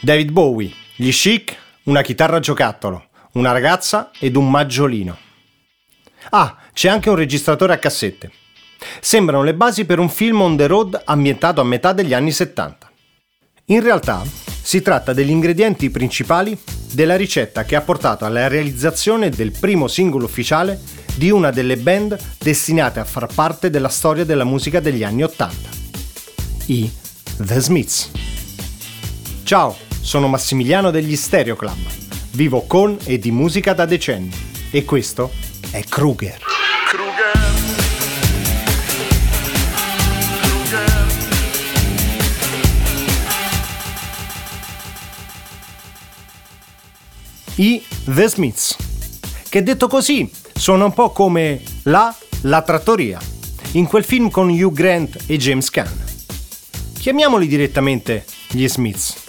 David Bowie, gli chic, una chitarra giocattolo, una ragazza ed un maggiolino. Ah, c'è anche un registratore a cassette. Sembrano le basi per un film on the road ambientato a metà degli anni 70. In realtà si tratta degli ingredienti principali della ricetta che ha portato alla realizzazione del primo singolo ufficiale di una delle band destinate a far parte della storia della musica degli anni 80. I The Smiths. Ciao, sono Massimiliano degli Stereo Club. Vivo con e di musica da decenni e questo è Kruger. I The Smiths, che detto così suona un po' come la La Trattoria, in quel film con Hugh Grant e James Caan. Chiamiamoli direttamente gli Smiths,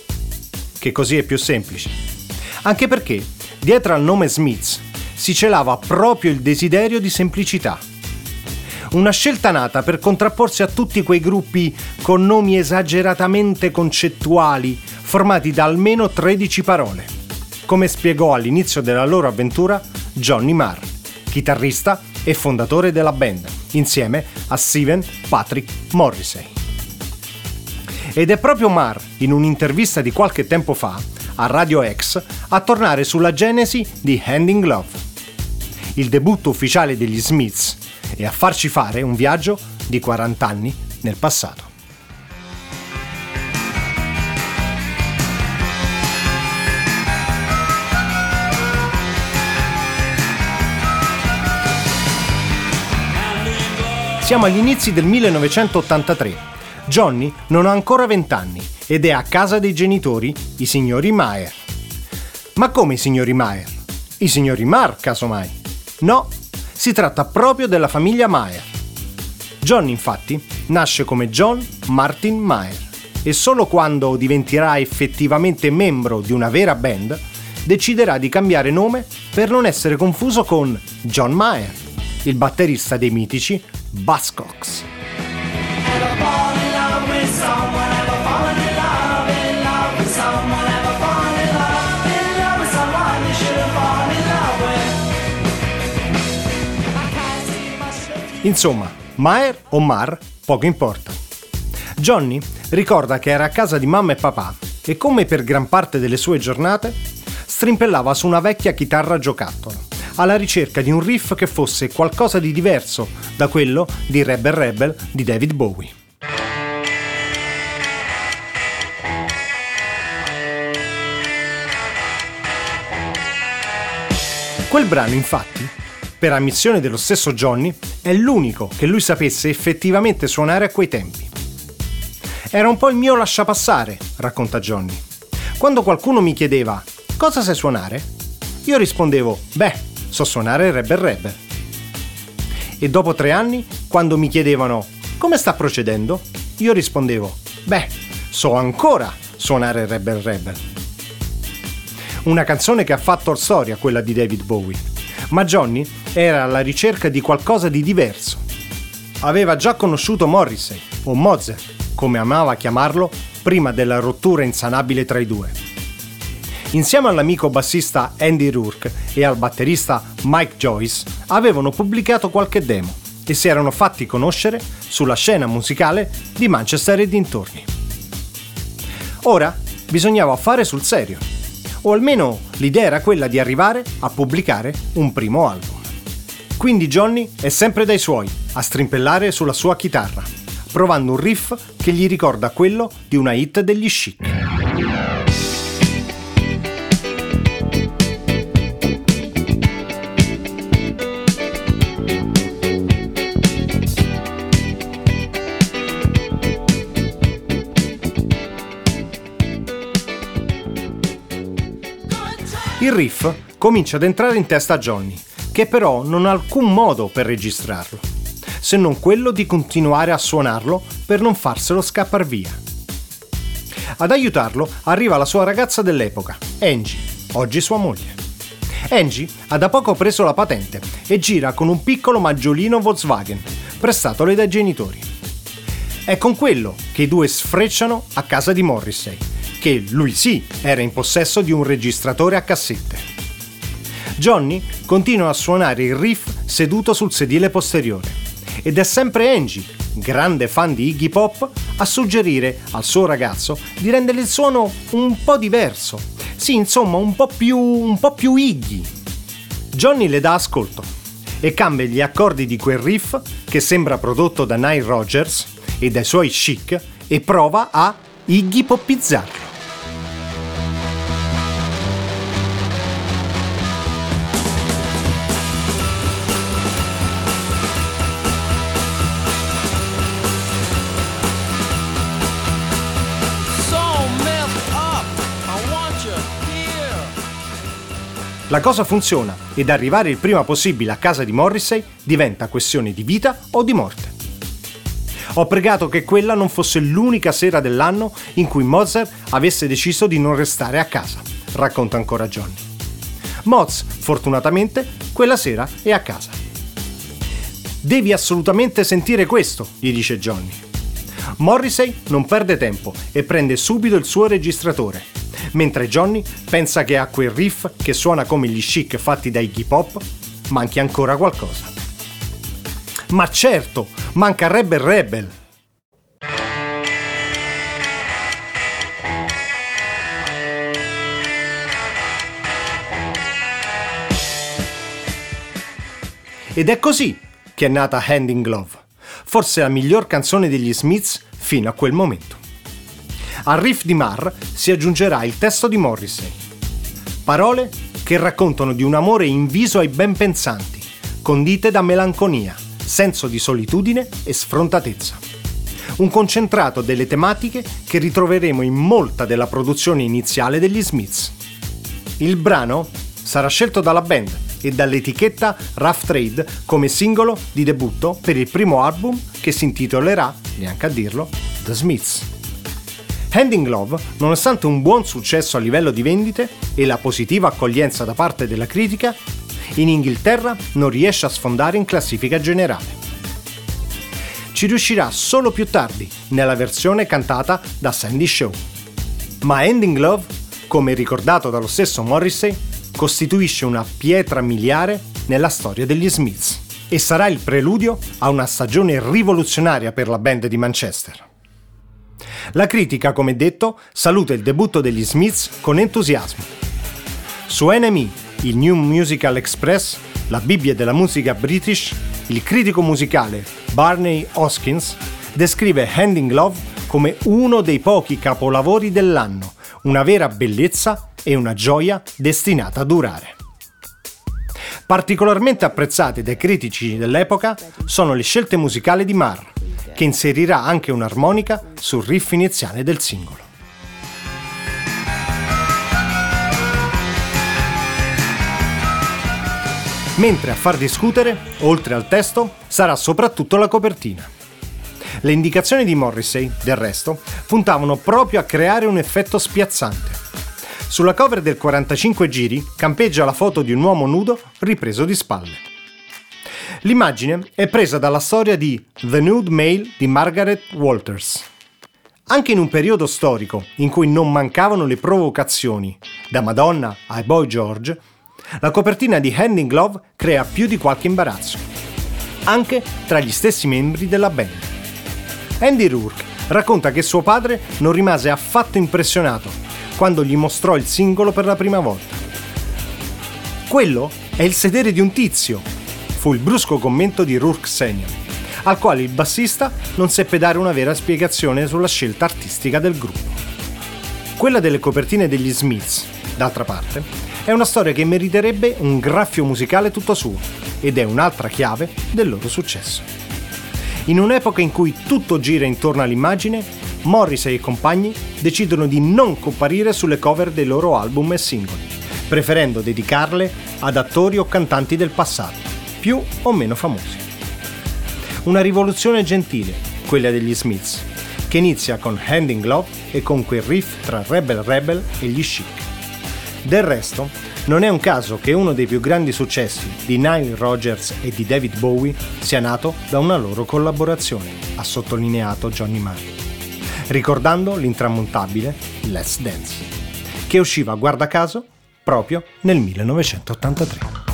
che così è più semplice. Anche perché dietro al nome Smiths si celava proprio il desiderio di semplicità. Una scelta nata per contrapporsi a tutti quei gruppi con nomi esageratamente concettuali, formati da almeno 13 parole come spiegò all'inizio della loro avventura Johnny Marr, chitarrista e fondatore della band, insieme a Steven Patrick Morrissey. Ed è proprio Marr, in un'intervista di qualche tempo fa, a Radio X, a tornare sulla genesi di Hand in Glove, il debutto ufficiale degli Smiths, e a farci fare un viaggio di 40 anni nel passato. Siamo agli inizi del 1983. Johnny non ha ancora 20 anni ed è a casa dei genitori, i signori Mayer. Ma come i signori Mayer? I signori Marr, casomai. No, si tratta proprio della famiglia Mayer. Johnny, infatti, nasce come John Martin Mayer e solo quando diventerà effettivamente membro di una vera band deciderà di cambiare nome per non essere confuso con John Mayer, il batterista dei mitici Buzzcocks. Insomma, Maer o Mar, poco importa. Johnny ricorda che era a casa di mamma e papà e come per gran parte delle sue giornate, strimpellava su una vecchia chitarra giocattolo alla ricerca di un riff che fosse qualcosa di diverso da quello di Rebel Rebel di David Bowie. Quel brano, infatti, per ammissione dello stesso Johnny, è l'unico che lui sapesse effettivamente suonare a quei tempi. Era un po' il mio lasciapassare, racconta Johnny. Quando qualcuno mi chiedeva cosa sai suonare, io rispondevo, beh, so suonare Rebel Rebel. E dopo tre anni, quando mi chiedevano come sta procedendo, io rispondevo, beh, so ancora suonare Rebel Rebel. Una canzone che ha fatto storia quella di David Bowie, ma Johnny era alla ricerca di qualcosa di diverso. Aveva già conosciuto Morrissey, o Mozart, come amava chiamarlo, prima della rottura insanabile tra i due insieme all'amico bassista Andy Rourke e al batterista Mike Joyce, avevano pubblicato qualche demo e si erano fatti conoscere sulla scena musicale di Manchester e dintorni. Ora bisognava fare sul serio, o almeno l'idea era quella di arrivare a pubblicare un primo album. Quindi Johnny è sempre dai suoi, a strimpellare sulla sua chitarra, provando un riff che gli ricorda quello di una hit degli chic. Il riff comincia ad entrare in testa a Johnny, che però non ha alcun modo per registrarlo, se non quello di continuare a suonarlo per non farselo scappar via. Ad aiutarlo arriva la sua ragazza dell'epoca, Angie, oggi sua moglie. Angie ha da poco preso la patente e gira con un piccolo maggiolino Volkswagen, prestatole dai genitori. È con quello che i due sfrecciano a casa di Morrissey, che lui sì era in possesso di un registratore a cassette. Johnny continua a suonare il riff seduto sul sedile posteriore ed è sempre Angie, grande fan di Iggy Pop, a suggerire al suo ragazzo di rendere il suono un po' diverso. Sì, insomma, un po' più, un po' più Iggy. Johnny le dà ascolto e cambia gli accordi di quel riff che sembra prodotto da Nile Rogers e dai suoi chic e prova a Iggy poppizzarlo. La cosa funziona ed arrivare il prima possibile a casa di Morrissey diventa questione di vita o di morte. Ho pregato che quella non fosse l'unica sera dell'anno in cui Mozart avesse deciso di non restare a casa, racconta ancora Johnny. Moz, fortunatamente, quella sera è a casa. Devi assolutamente sentire questo, gli dice Johnny. Morrissey non perde tempo e prende subito il suo registratore mentre Johnny pensa che a quel riff che suona come gli chic fatti dai hip hop manchi ancora qualcosa. Ma certo, manca Rebel Rebel. Ed è così che è nata Hand in Glove, forse la miglior canzone degli Smiths fino a quel momento. Al riff di Marr si aggiungerà il testo di Morrissey. Parole che raccontano di un amore inviso ai ben pensanti, condite da melanconia, senso di solitudine e sfrontatezza. Un concentrato delle tematiche che ritroveremo in molta della produzione iniziale degli Smiths. Il brano sarà scelto dalla band e dall'etichetta Rough Trade come singolo di debutto per il primo album che si intitolerà, neanche a dirlo, The Smiths. Hand in Glove, nonostante un buon successo a livello di vendite e la positiva accoglienza da parte della critica, in Inghilterra non riesce a sfondare in classifica generale. Ci riuscirà solo più tardi, nella versione cantata da Sandy Shaw. Ma Hand in Glove, come ricordato dallo stesso Morrissey, costituisce una pietra miliare nella storia degli Smiths e sarà il preludio a una stagione rivoluzionaria per la band di Manchester. La critica, come detto, saluta il debutto degli Smiths con entusiasmo. Su NME, il New Musical Express, la Bibbia della musica british, il critico musicale Barney Hoskins descrive Hand in Glove come uno dei pochi capolavori dell'anno, una vera bellezza e una gioia destinata a durare. Particolarmente apprezzate dai critici dell'epoca sono le scelte musicali di Marr, che inserirà anche un'armonica sul riff iniziale del singolo. Mentre a far discutere, oltre al testo, sarà soprattutto la copertina. Le indicazioni di Morrissey, del resto, puntavano proprio a creare un effetto spiazzante. Sulla cover del 45 giri campeggia la foto di un uomo nudo ripreso di spalle. L'immagine è presa dalla storia di The Nude Mail di Margaret Walters. Anche in un periodo storico in cui non mancavano le provocazioni, da Madonna ai Boy George, la copertina di Hand in Glove crea più di qualche imbarazzo, anche tra gli stessi membri della band. Andy Rourke racconta che suo padre non rimase affatto impressionato quando gli mostrò il singolo per la prima volta. Quello è il sedere di un tizio, fu il brusco commento di Rourke Senior, al quale il bassista non seppe dare una vera spiegazione sulla scelta artistica del gruppo. Quella delle copertine degli Smiths, d'altra parte, è una storia che meriterebbe un graffio musicale tutto suo ed è un'altra chiave del loro successo. In un'epoca in cui tutto gira intorno all'immagine, Morrissey e compagni decidono di non comparire sulle cover dei loro album e singoli, preferendo dedicarle ad attori o cantanti del passato più o meno famosi. Una rivoluzione gentile, quella degli Smiths, che inizia con Hand in Glove e con quel riff tra Rebel Rebel e gli Chic. Del resto, non è un caso che uno dei più grandi successi di Nile Rogers e di David Bowie sia nato da una loro collaborazione, ha sottolineato Johnny Marr. ricordando l'intramontabile Let's Dance, che usciva, guarda caso, proprio nel 1983.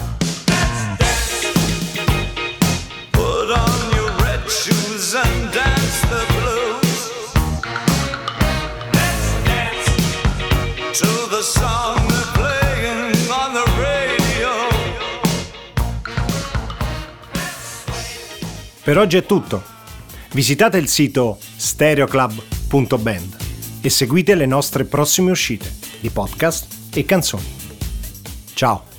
Per oggi è tutto. Visitate il sito stereoclub.band e seguite le nostre prossime uscite di podcast e canzoni. Ciao!